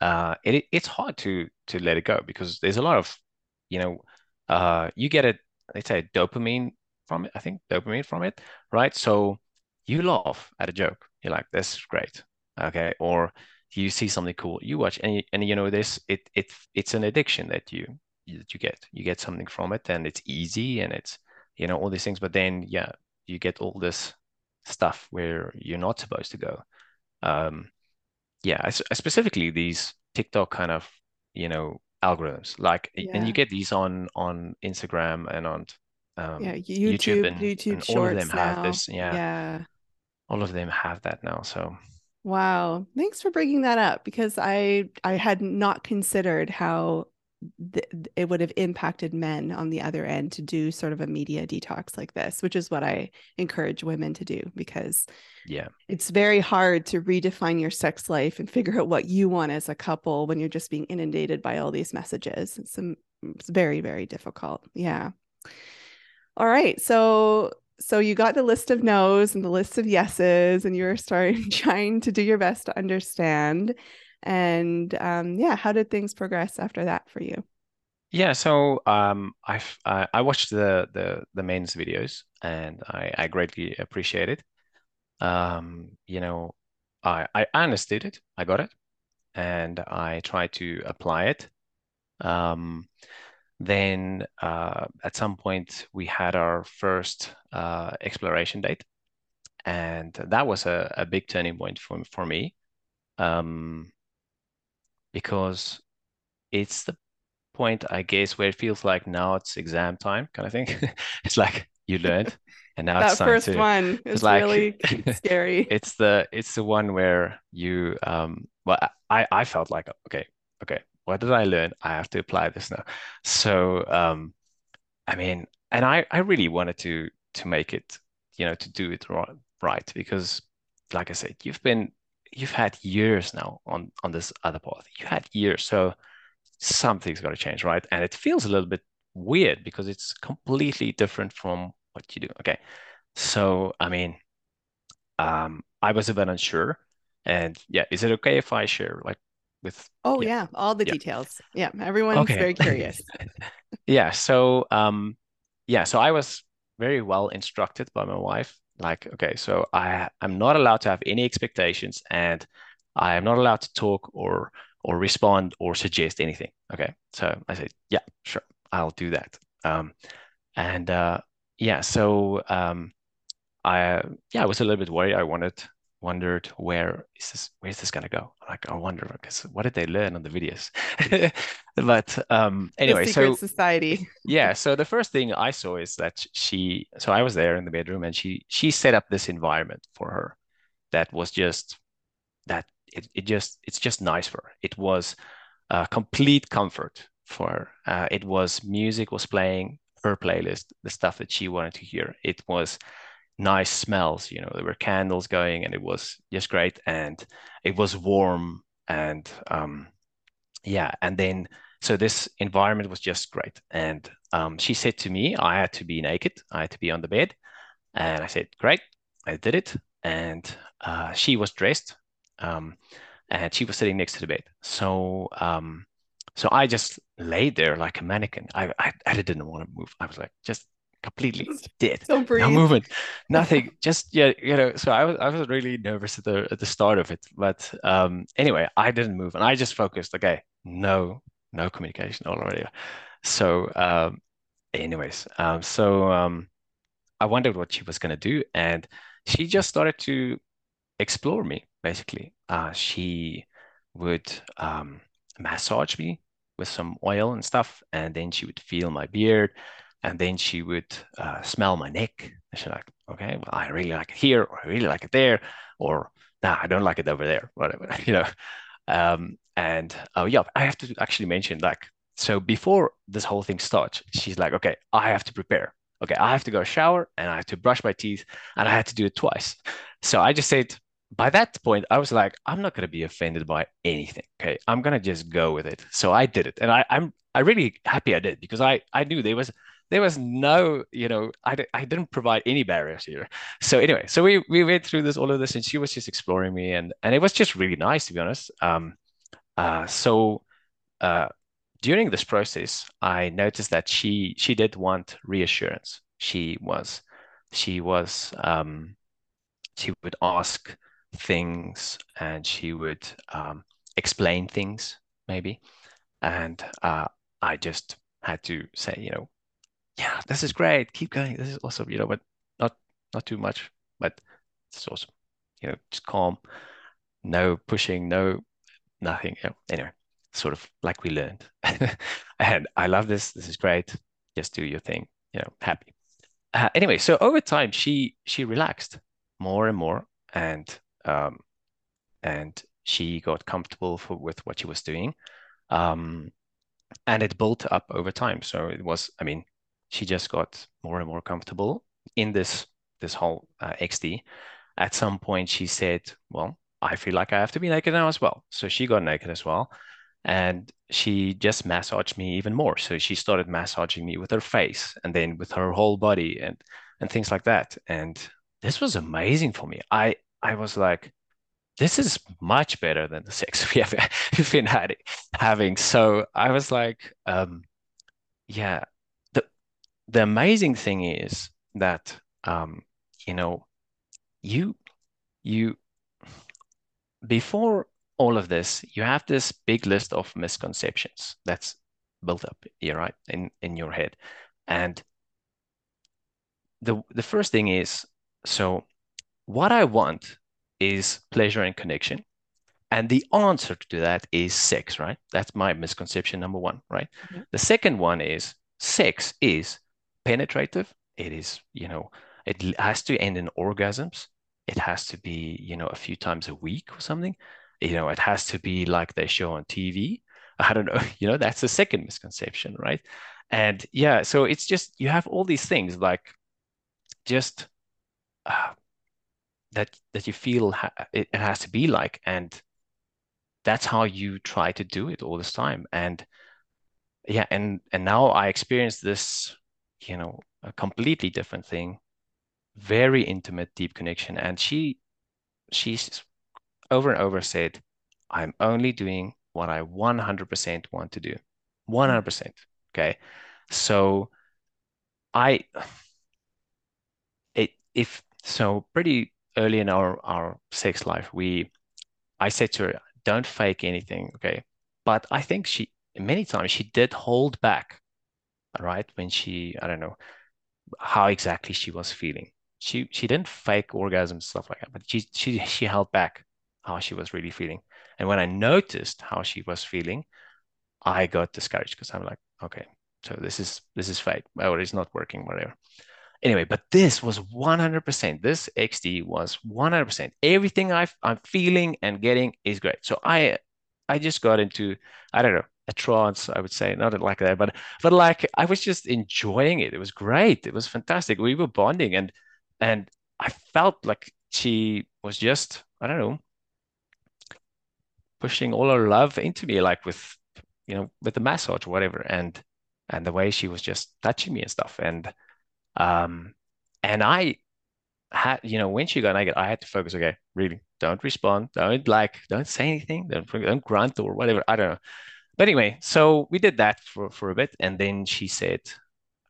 Uh, it, it's hard to to let it go because there's a lot of, you know, uh, you get a let's say dopamine from it. I think dopamine from it, right? So you laugh at a joke. You're like, "This is great," okay? Or you see something cool, you watch, and and you know this. It it it's an addiction that you that you get. You get something from it, and it's easy, and it's you know all these things. But then, yeah, you get all this stuff where you're not supposed to go. Um, yeah, specifically these TikTok kind of you know algorithms, like, yeah. and you get these on on Instagram and on um, yeah YouTube, YouTube and, YouTube and all of them now. have this. Yeah, yeah, all of them have that now. So Wow. Thanks for bringing that up because I I had not considered how th- it would have impacted men on the other end to do sort of a media detox like this, which is what I encourage women to do because yeah, it's very hard to redefine your sex life and figure out what you want as a couple when you're just being inundated by all these messages. It's, um, it's very very difficult. Yeah. All right. So so you got the list of no's and the list of yeses and you were starting *laughs* trying to do your best to understand and um, yeah, how did things progress after that for you? Yeah, so um, I've uh, I watched the the the men's videos and I I greatly appreciate it. Um, you know, I I understood it, I got it, and I tried to apply it. Um, then uh, at some point we had our first uh, exploration date, and that was a, a big turning point for for me. Um, because it's the point, I guess, where it feels like now it's exam time kind of thing. *laughs* it's like you learned, *laughs* and now that it's time first to, one *laughs* is like, really scary. It's the it's the one where you um well I I felt like okay okay what did I learn? I have to apply this now. So um I mean, and I I really wanted to to make it you know to do it right, right because like I said, you've been you've had years now on on this other path. You had years, so something's got to change, right? And it feels a little bit weird because it's completely different from what you do. Okay, so I mean, um, I was a bit unsure, and yeah, is it okay if I share like with oh yeah, yeah all the yeah. details yeah everyone's okay. very curious *laughs* yeah so um yeah so i was very well instructed by my wife like okay so i i'm not allowed to have any expectations and i am not allowed to talk or or respond or suggest anything. Okay so i said yeah sure i'll do that. Um and uh yeah so um i yeah i was a little bit worried. I wanted wondered where is this where is this going to go like i wonder because what did they learn on the videos? *laughs* But um anyway so society. Yeah so the first thing i saw is that she so i was there in the bedroom and she she set up this environment for her that was just that it, it just it's just nice for her. It was a complete comfort for her. Uh, it was music was playing her playlist the stuff that she wanted to hear. It was nice smells. You know, there were candles going, and it was just great. And it was warm, and um, yeah. And then so this environment was just great. And um, she said to me, I had to be naked. I had to be on the bed, and I said, great. I did it, and uh, she was dressed, um, and she was sitting next to the bed. So um, so I just laid there like a mannequin. I, I, I didn't want to move. I was like, just completely *laughs* dead. No movement, *laughs* nothing. just yeah, you know. So I was I was really nervous at the at the start of it, but um, anyway, I didn't move, and I just focused. Okay, no, no communication already. So, um, anyways, um, so um, I wondered what she was gonna do, and she just started to explore me. Basically, uh, she would um, massage me with some oil and stuff, and then she would feel my beard and then she would uh, smell my neck. And she's like, okay, well, I really like it here, or I really like it there, or nah, I don't like it over there, whatever, *laughs* you know. Um, and oh yeah, I have to actually mention like, so before this whole thing starts, she's like, okay, I have to prepare. Okay, I have to go shower and I have to brush my teeth, and I had to do it twice. So I just said, by that point, I was like, I'm not gonna be offended by anything. Okay, I'm gonna just go with it. So I did it, and I, I'm I really happy I did because I I knew there was there was no, you know, I, I didn't provide any barriers here. So anyway, so we we went through this all of this, and she was just exploring me, and and it was just really nice to be honest. Um, uh, so uh, during this process, I noticed that she she did want reassurance. She was she was um, she would ask things and she would um, explain things maybe, and uh, I just had to say, you know, yeah, this is great. Keep going. This is awesome. You know, but not not too much, but it's awesome. You know, just calm, no pushing, no nothing. You know, anyway, sort of like we learned. *laughs* and I love this. This is great. Just do your thing. You know, happy. Uh, anyway, so over time, she she relaxed more and more, and um, and she got comfortable for, with what she was doing. Um, and it built up over time. So it was, I mean, she just got more and more comfortable in this this whole uh, XD. At some point, she said, "Well, I feel like I have to be naked now as well." So she got naked as well, and she just massaged me even more. So she started massaging me with her face and then with her whole body and and things like that. And this was amazing for me. I I was like, this is much better than the sex *laughs* we have been having. So I was like, um, yeah, the amazing thing is that um, you know you you before all of this you have this big list of misconceptions that's built up here right in in your head. And the the first thing is so what i want is pleasure and connection. And the answer to that is sex right? That's my misconception number one right? Mm-hmm. the second one is sex is penetrative. It is, you know, it has to end in orgasms. It has to be, you know, a few times a week or something. You know, it has to be like they show on TV. I don't know, *laughs* you know, that's the second misconception, right? And yeah, so it's just you have all these things like just uh, that that you feel ha- it, it has to be like, and that's how you try to do it all this time. And yeah, and and now I experience this you know, a completely different thing, very intimate, deep connection. And she, she's over and over said, I'm only doing what I 100% want to do. 100%. Okay. So I, it, if, so pretty early in our, our sex life, we, I said to her, don't fake anything. Okay. But I think she, many times she did hold back, right? When she, I don't know how exactly she was feeling. She, she didn't fake orgasms, stuff like that, but she, she, she held back how she was really feeling. And when I noticed how she was feeling, I got discouraged because I'm like, okay, so this is this is fake, or it's not working, whatever. Anyway, but this was 100%. This XD was 100%. Everything i am feeling and getting is great. So I I just got into I don't know a trance. I would say not like that, but but like I was just enjoying it. It was great. It was fantastic. We were bonding, and and I felt like she was just I don't know pushing all her love into me, like with, you know, with the massage or whatever, and and the way she was just touching me and stuff, and um, and I had, you know, when she got naked, I had to focus. Okay, really, don't respond, don't like, don't say anything, don't don't grunt or whatever. I don't know. But anyway, so we did that for for a bit, and then she said,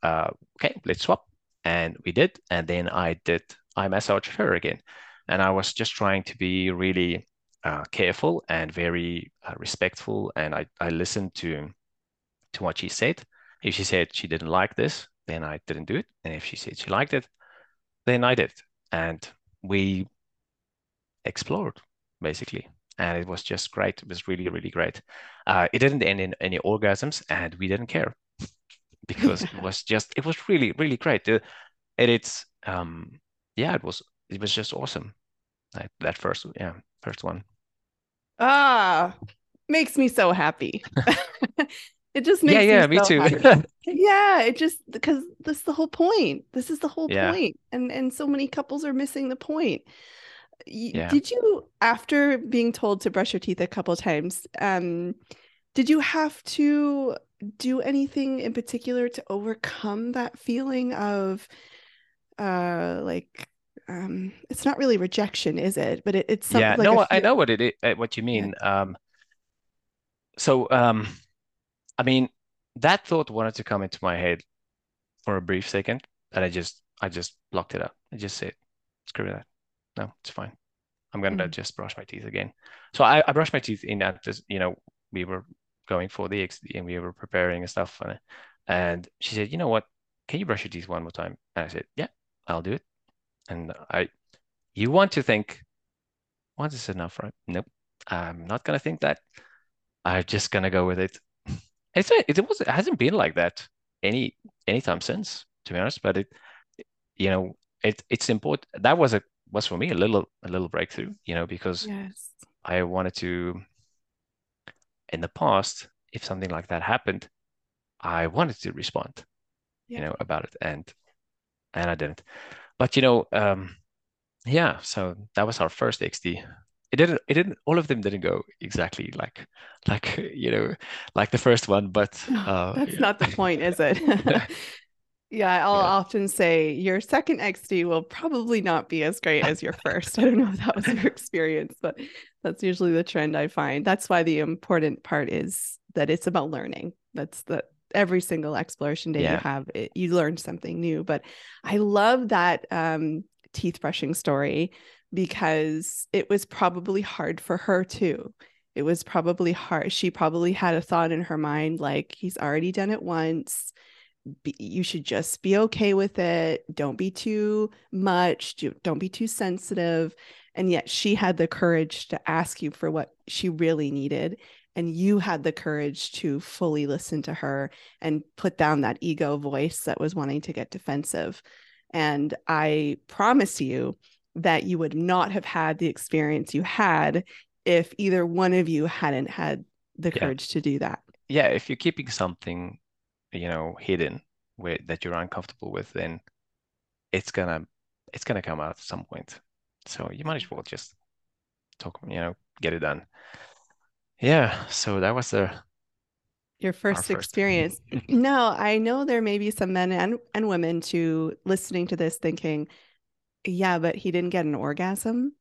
uh, "Okay, let's swap," and we did, and then I did I massaged her again, and I was just trying to be really uh, careful and very uh, respectful, and I, I listened to to what she said. If she said she didn't like this, then I didn't do it, and if she said she liked it, then I did, and we explored basically, and it was just great. It was really really great. Uh, it didn't end in any orgasms, and we didn't care *laughs* because it was just it was really really great. and it's um yeah, it was it was just awesome. That, that first yeah first one. Ah, makes me so happy. *laughs* *laughs* it just makes yeah, yeah, me, me so too. yeah, it just because this is the whole point. This is the whole Yeah. point. and and so many couples are missing the point. Yeah. Did you, after being told to brush your teeth a couple times, um, did you have to do anything in particular to overcome that feeling of, uh, like, um, it's not really rejection, is it? But it, it's something Yeah, like no, I know what it is, uh, what you Yeah. mean. Um, so um, I mean, that thought wanted to come into my head for a brief second, and I just I just blocked it up I just said, screw that. No, it's fine. I'm gonna Mm. just brush my teeth again. So I, I brushed my teeth in that just, you know, we were going for the XD and we were preparing and stuff. And, and she said, you know what? Can you brush your teeth one more time? And I said, yeah, I'll do it. And I, you want to think, once is enough, right? Nope. I'm not gonna think that. I'm just gonna go with it. *laughs* It's it was it hasn't been like that any anytime since, to be honest. But it, you know, it it's important. That was a was for me a little a little breakthrough, you know, because Yes. I wanted to in the past, if something like that happened, I wanted to respond, you know, about it, and and I didn't. But you know, um, yeah. So that was our first XD. It didn't. It didn't. All of them didn't go exactly like like *laughs* you know like the first one, but *laughs* uh, That's yeah. not the point, is it? *laughs* Yeah, I'll Yeah. often say your second XD will probably not be as great as your first. I don't know if that was your experience, but that's usually the trend I find. That's why the important part is that it's about learning. That's the every single exploration day you have, it, you learn something new. But I love that um, teeth brushing story because it was probably hard for her too. It was probably hard. She probably had a thought in her mind like, he's already done it once be, you should just be okay with it. Don't be too much. do- Don't be too sensitive. And yet she had the courage to ask you for what she really needed. And you had the courage to fully listen to her and put down that ego voice that was wanting to get defensive. And I promise you that you would not have had the experience you had if either one of you hadn't had the Yeah. courage to do that. yeah, if you're keeping something, you know, hidden with that you're uncomfortable with, then it's gonna it's gonna come out at some point. So you might as well just talk, you know, get it done. Yeah, so that was the your first first. experience. *laughs* no, I know there may be some men and, and women to listening to this thinking, yeah, but he didn't get an orgasm.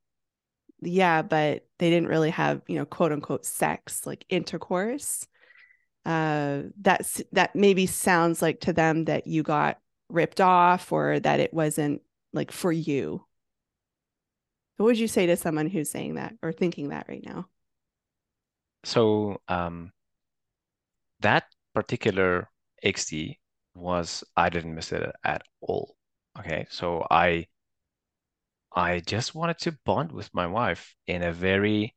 yeah, but they didn't really have, you know, quote unquote sex, like intercourse. Uh, that's that maybe sounds like to them that you got ripped off or that it wasn't like for you. What would you say to someone who's saying that or thinking that right now? So um, that particular XD was I didn't miss it at all. Okay, so I I just wanted to bond with my wife in a very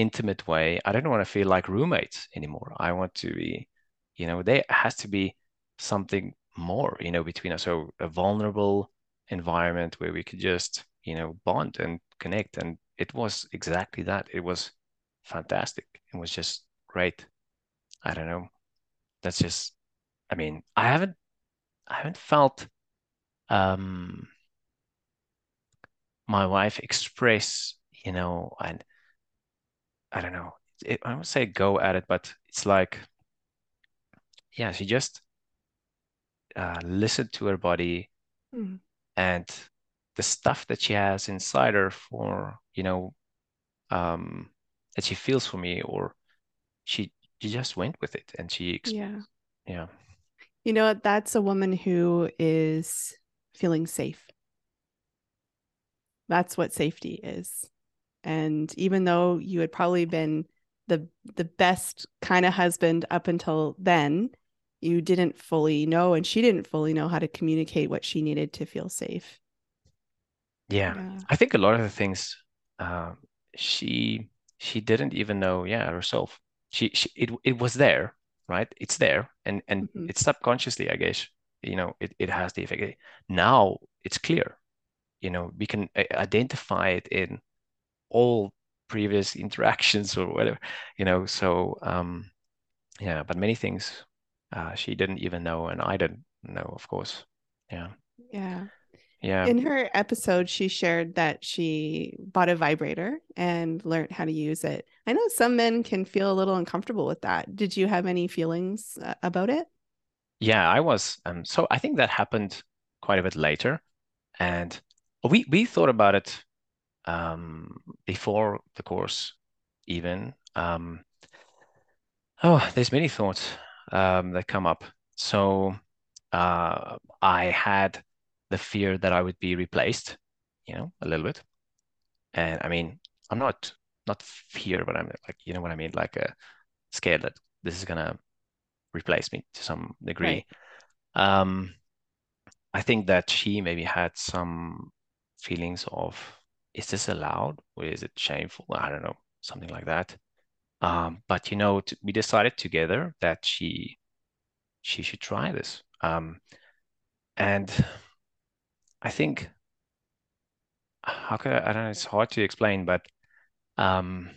intimate way. I don't want to feel like roommates anymore. I want to be, you know, there has to be something more, you know, between us. So a vulnerable environment where we could just, you know, bond and connect. And it was exactly that. It was fantastic. It was just great. I don't know. That's just, I mean, I haven't, I haven't felt um my wife express, you know, and I don't know, it, I would say go at it, but it's like, yeah, she just uh, listened to her body Mm. and the stuff that she has inside her for, you know, um, that she feels for me, or she she just went with it and she, Yeah. yeah, You know? That's a woman who is feeling safe. That's what safety is. And even though you had probably been the the best kind of husband up until then, you didn't fully know and she didn't fully know how to communicate what she needed to feel safe. yeah. Yeah. I think a lot of the things, um, she she didn't even know, yeah, herself. She, she it it was there, right? It's there, and and Mhm. it's subconsciously, I guess, you know, it it has the effect. Now it's clear, you know, we can identify it in all previous interactions or whatever, you know. So um, yeah, but many things uh, she didn't even know, and I didn't know, of course. Yeah, Yeah. yeah, In her episode, she shared that she bought a vibrator and learned how to use it. I know some men can feel a little uncomfortable with that. Did you have any feelings uh, about it? yeah. I was um. So I think that happened quite a bit later, and we we thought about it um before the course even. Um, oh, there's many thoughts um that come up. So uh, I had the fear that I would be replaced, you know, a little bit. And I mean, I'm not not fear, but I'm like, you know what I mean, like a scared that this is gonna replace me to some degree. Right. Um, I think that she maybe had some feelings of, is this allowed or is it shameful? I don't know, something like that. Um, but you know, t we decided together that she she should try this. Um, and I think how could I, I don't know, it's hard to explain, but um,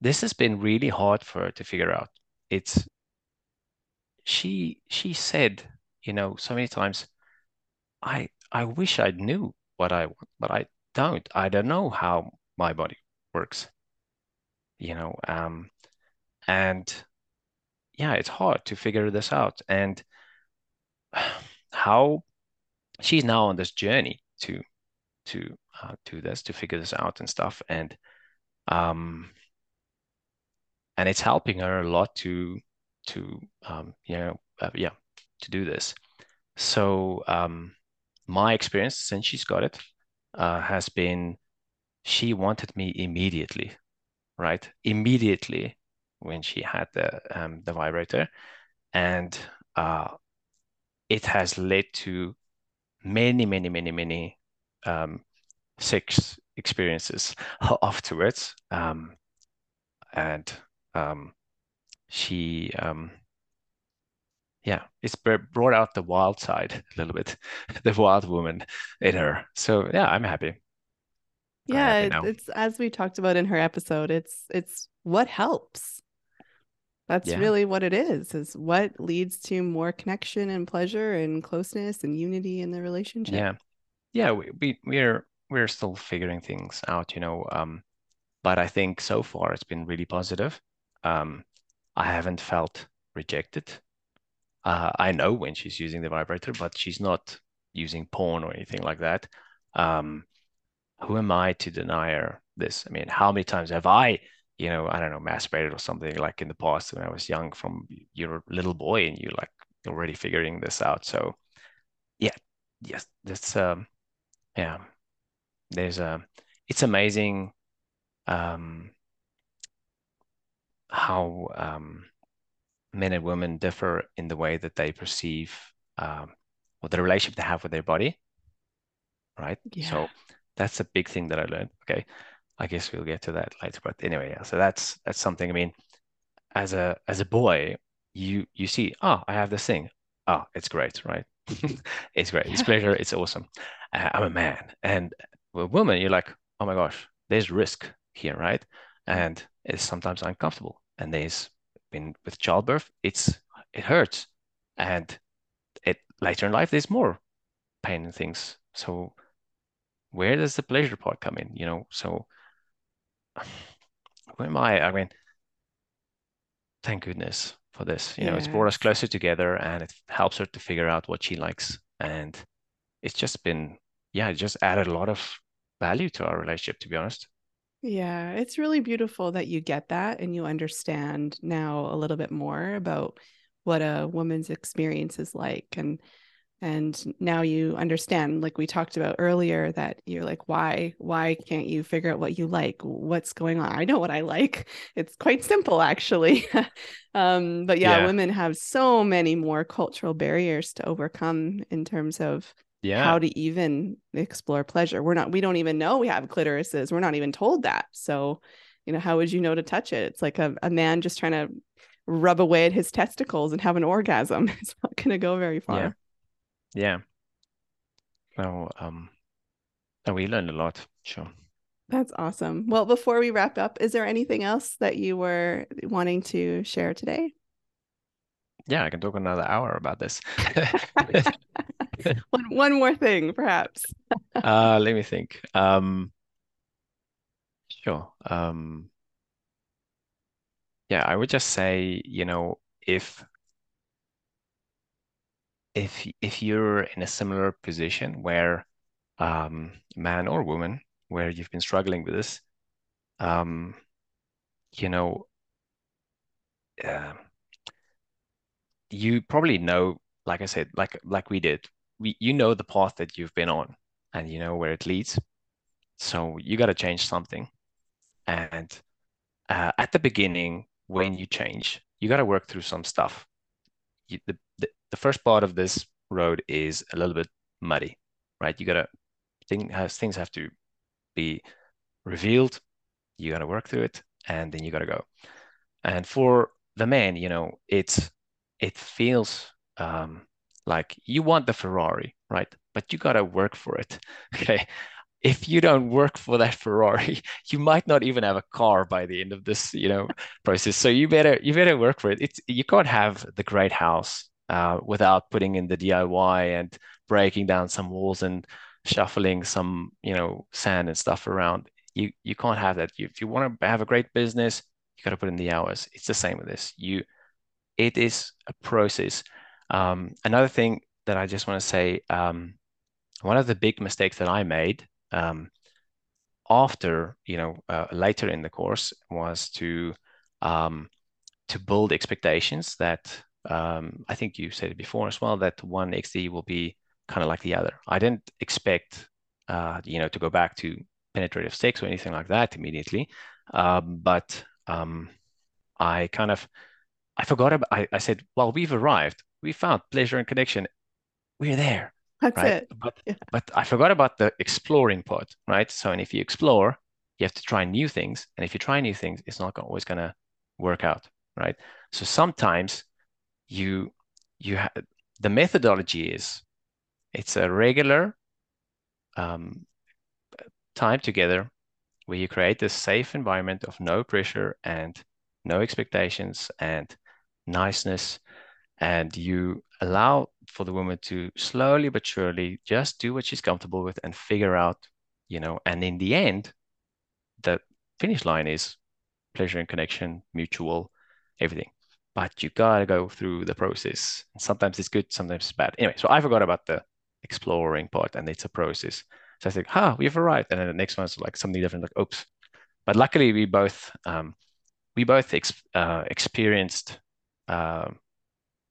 this has been really hard for her to figure out. It's she she said, you know, so many times, I I wish I knew what I want, but I don't. I don't know how my body works, you know. Um, and yeah, it's hard to figure this out. And *sighs* how she's now on this journey to to uh, do this, to figure this out and stuff. And um, and it's helping her a lot to to um, you know uh, yeah to do this. So um, my experience since she's got it uh, has been she wanted me immediately, right? Immediately when she had the um, the vibrator, and uh, it has led to many many many many um, sex experiences *laughs* afterwards. Um, and um, she um, yeah, it's brought out the wild side *laughs* a little bit, *laughs* the wild woman in her. So yeah, I'm happy. I'm Yeah, happy it's as we talked about in her episode, it's it's what helps. That's Yeah, really what it is, is what leads to more connection and pleasure and closeness and unity in the relationship. yeah, yeah. We, we we're we're still figuring things out, you know. Um, but I think so far it's been really positive. Um, I haven't felt rejected. Uh, I know when she's using the vibrator, but she's not using porn or anything like that. Um, who am I to deny her this. I mean, how many times have I, you know, I don't know, masturbated or something like in the past when I was young from you're a little boy and you like already figuring this out. So yeah, yes, that's um yeah. There's a it's amazing um how um men and women differ in the way that they perceive um or the relationship they have with their body. Right. Yeah. So that's a big thing that I learned. Okay. I guess we'll get to that later. But anyway, yeah. So that's that's something. I mean, as a as a boy, you you see, oh, I have this thing. Oh, it's great, right? *laughs* it's great. It's *laughs* pleasure. It's awesome. Uh, I'm a man, and with a woman, you're like, oh my gosh, there's risk here, right? And it's sometimes uncomfortable. And there's been with childbirth, it's it hurts, and it later in life there's more pain and things. So where does the pleasure part come in? You know, so *sighs* where am I? I mean, thank goodness for this. You know, it's brought us closer together and it helps her to figure out what she likes. And it's just been, yeah, it just added a lot of value to our relationship, to be honest. Yeah, it's really beautiful that you get that and you understand now a little bit more about what a woman's experience is like. And and now you understand like we talked about earlier that you're like why why can't you figure out what you like? What's going on? I know what i like. *laughs* It's quite simple actually. *laughs* Um but yeah, yeah, women have so many more cultural barriers to overcome in terms of yeah. how to even explore pleasure we're not we don't even know we have clitorises we're not even told that so you know how would you know to touch it it's like a, a man just trying to rub away at his testicles and have an orgasm *laughs* it's not going to go very far yeah yeah. Well, um, and we learned a lot. Sure. That's awesome. Well, before we wrap up, is there anything else that you were wanting to share today? Yeah, I can talk another hour about this. *laughs* *laughs* *laughs* one, one more thing, perhaps. uh, let me think. Um, sure. Um, yeah, I would just say, you know, if if if you're in a similar position where um, man or woman where you've been struggling with this, um, you know, uh, you probably know, like I said, like like we did, we you know the path that you've been on, and you know where it leads. So you got to change something, and uh, at the beginning, when you change, you got to work through some stuff. You, the, the the first part of this road is a little bit muddy, right? You gotta thing has things have to be revealed. You gotta work through it, and then you gotta go. And for the man, you know, it's it feels um, like you want the Ferrari, right? But you gotta work for it. *laughs* Okay, if you don't work for that Ferrari, *laughs* you might not even have a car by the end of this, you know, *laughs* process. So you better you better work for it. It's you can't have the great house uh, without putting in the DIY and breaking down some walls and shuffling some, you know, sand and stuff around. You you can't have that. If you want to have a great business, you got to put in the hours. It's the same with this. You, it is a process. Um, another thing that I just want to say, um, one of the big mistakes that I made um, after, you know, uh, later in the course was to um, to build expectations that um, I think you said it before as well that one XD will be kind of like the other. I didn't expect, uh, you know, to go back to penetrative sex or anything like that immediately, um, but I kind of I forgot about. I, I said, well, we've arrived. We found pleasure and connection. We're there. That's right? it. But yeah. but I forgot about the exploring part, right? So, and if you explore, you have to try new things, and if you try new things, it's not always gonna work out, right? So sometimes you you have the methodology is it's a regular um, time together where you create this safe environment of no pressure and no expectations and niceness and you allow for the woman to slowly but surely just do what she's comfortable with and figure out you know and in the end the finish line is pleasure and connection mutual everything but you gotta go through the process. Sometimes it's good, sometimes it's bad. Anyway, so I forgot about the exploring part, and it's a process. So I think, ah, we've arrived, and then the next one's like something different. Like, oops, but luckily we both um, we both ex- uh, experienced uh,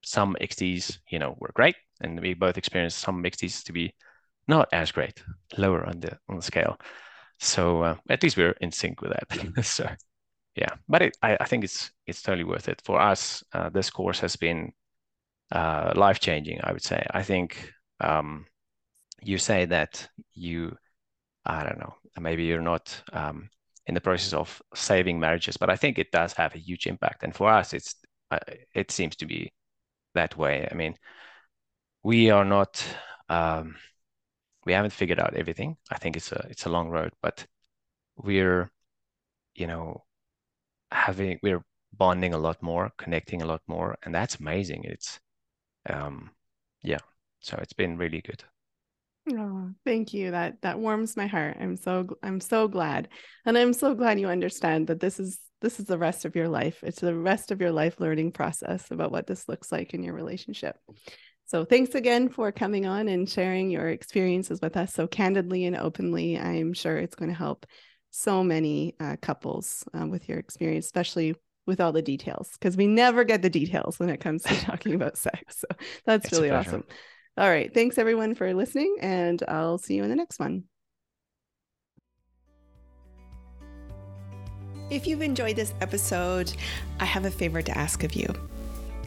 some XDs, you know, were great, and we both experienced some XDs to be not as great, lower on the on the scale. So uh, at least we're in sync with that. *laughs* *laughs* so yeah, but it, I, I think it's it's totally worth it for us. Uh, this course has been uh, life changing. I would say. I think um, you say that you, I don't know, maybe you're not um, in the process of saving marriages, but I think it does have a huge impact. And for us, it's uh, it seems to be that way. I mean, we are not. Um, we haven't figured out everything. I think it's a it's a long road, but we're, you know, having we're bonding a lot more, connecting a lot more, and that's amazing. It's, um, yeah. So it's been really good. Oh, thank you. That that warms my heart. I'm so I'm so glad. And I'm so glad you understand that this is this is the rest of your life. It's the rest of your life learning process about what this looks like in your relationship. So thanks again for coming on and sharing your experiences with us so candidly and openly. I'm sure it's going to help so many uh, couples uh, with your experience, especially with all the details, because we never get the details when it comes to *laughs* talking about sex. So that's it's really awesome. All right. Thanks everyone for listening, and I'll see you in the next one. If you've enjoyed this episode, I have a favor to ask of you.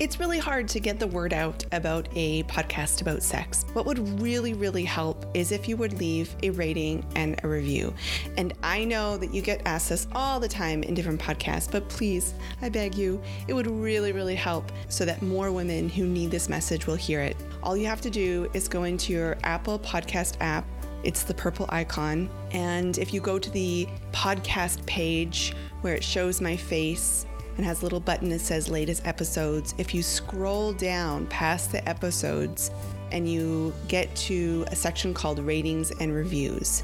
It's really hard to get the word out about a podcast about sex. What would really, really help is if you would leave a rating and a review. And I know that you get asked this all the time in different podcasts, but please, I beg you, it would really, really help so that more women who need this message will hear it. All you have to do is go into your Apple Podcast app. It's the purple icon. And if you go to the podcast page where it shows my face, and has a little button that says latest episodes. If you scroll down past the episodes and you get to a section called ratings and reviews,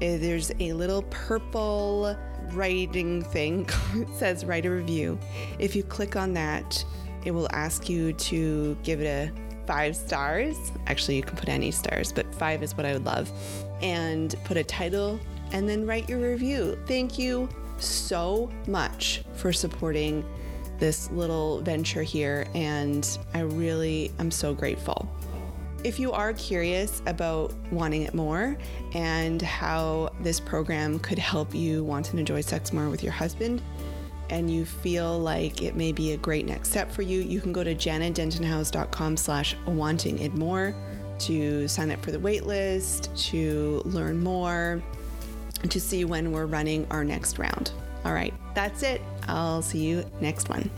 eh, there's a little purple writing thing. *laughs* it says write a review. If you click on that, it will ask you to give it a five stars. Actually, you can put any stars, but five is what I would love. And put a title and then write your review. Thank you so much for supporting this little venture here, and I really am so grateful. If you are curious about wanting it more and how this program could help you want and enjoy sex more with your husband, and you feel like it may be a great next step for you, you can go to janetdentonhouse.com slash wanting it more to sign up for the waitlist, to learn more, to see when we're running our next round. All right, that's it. I'll see you next one.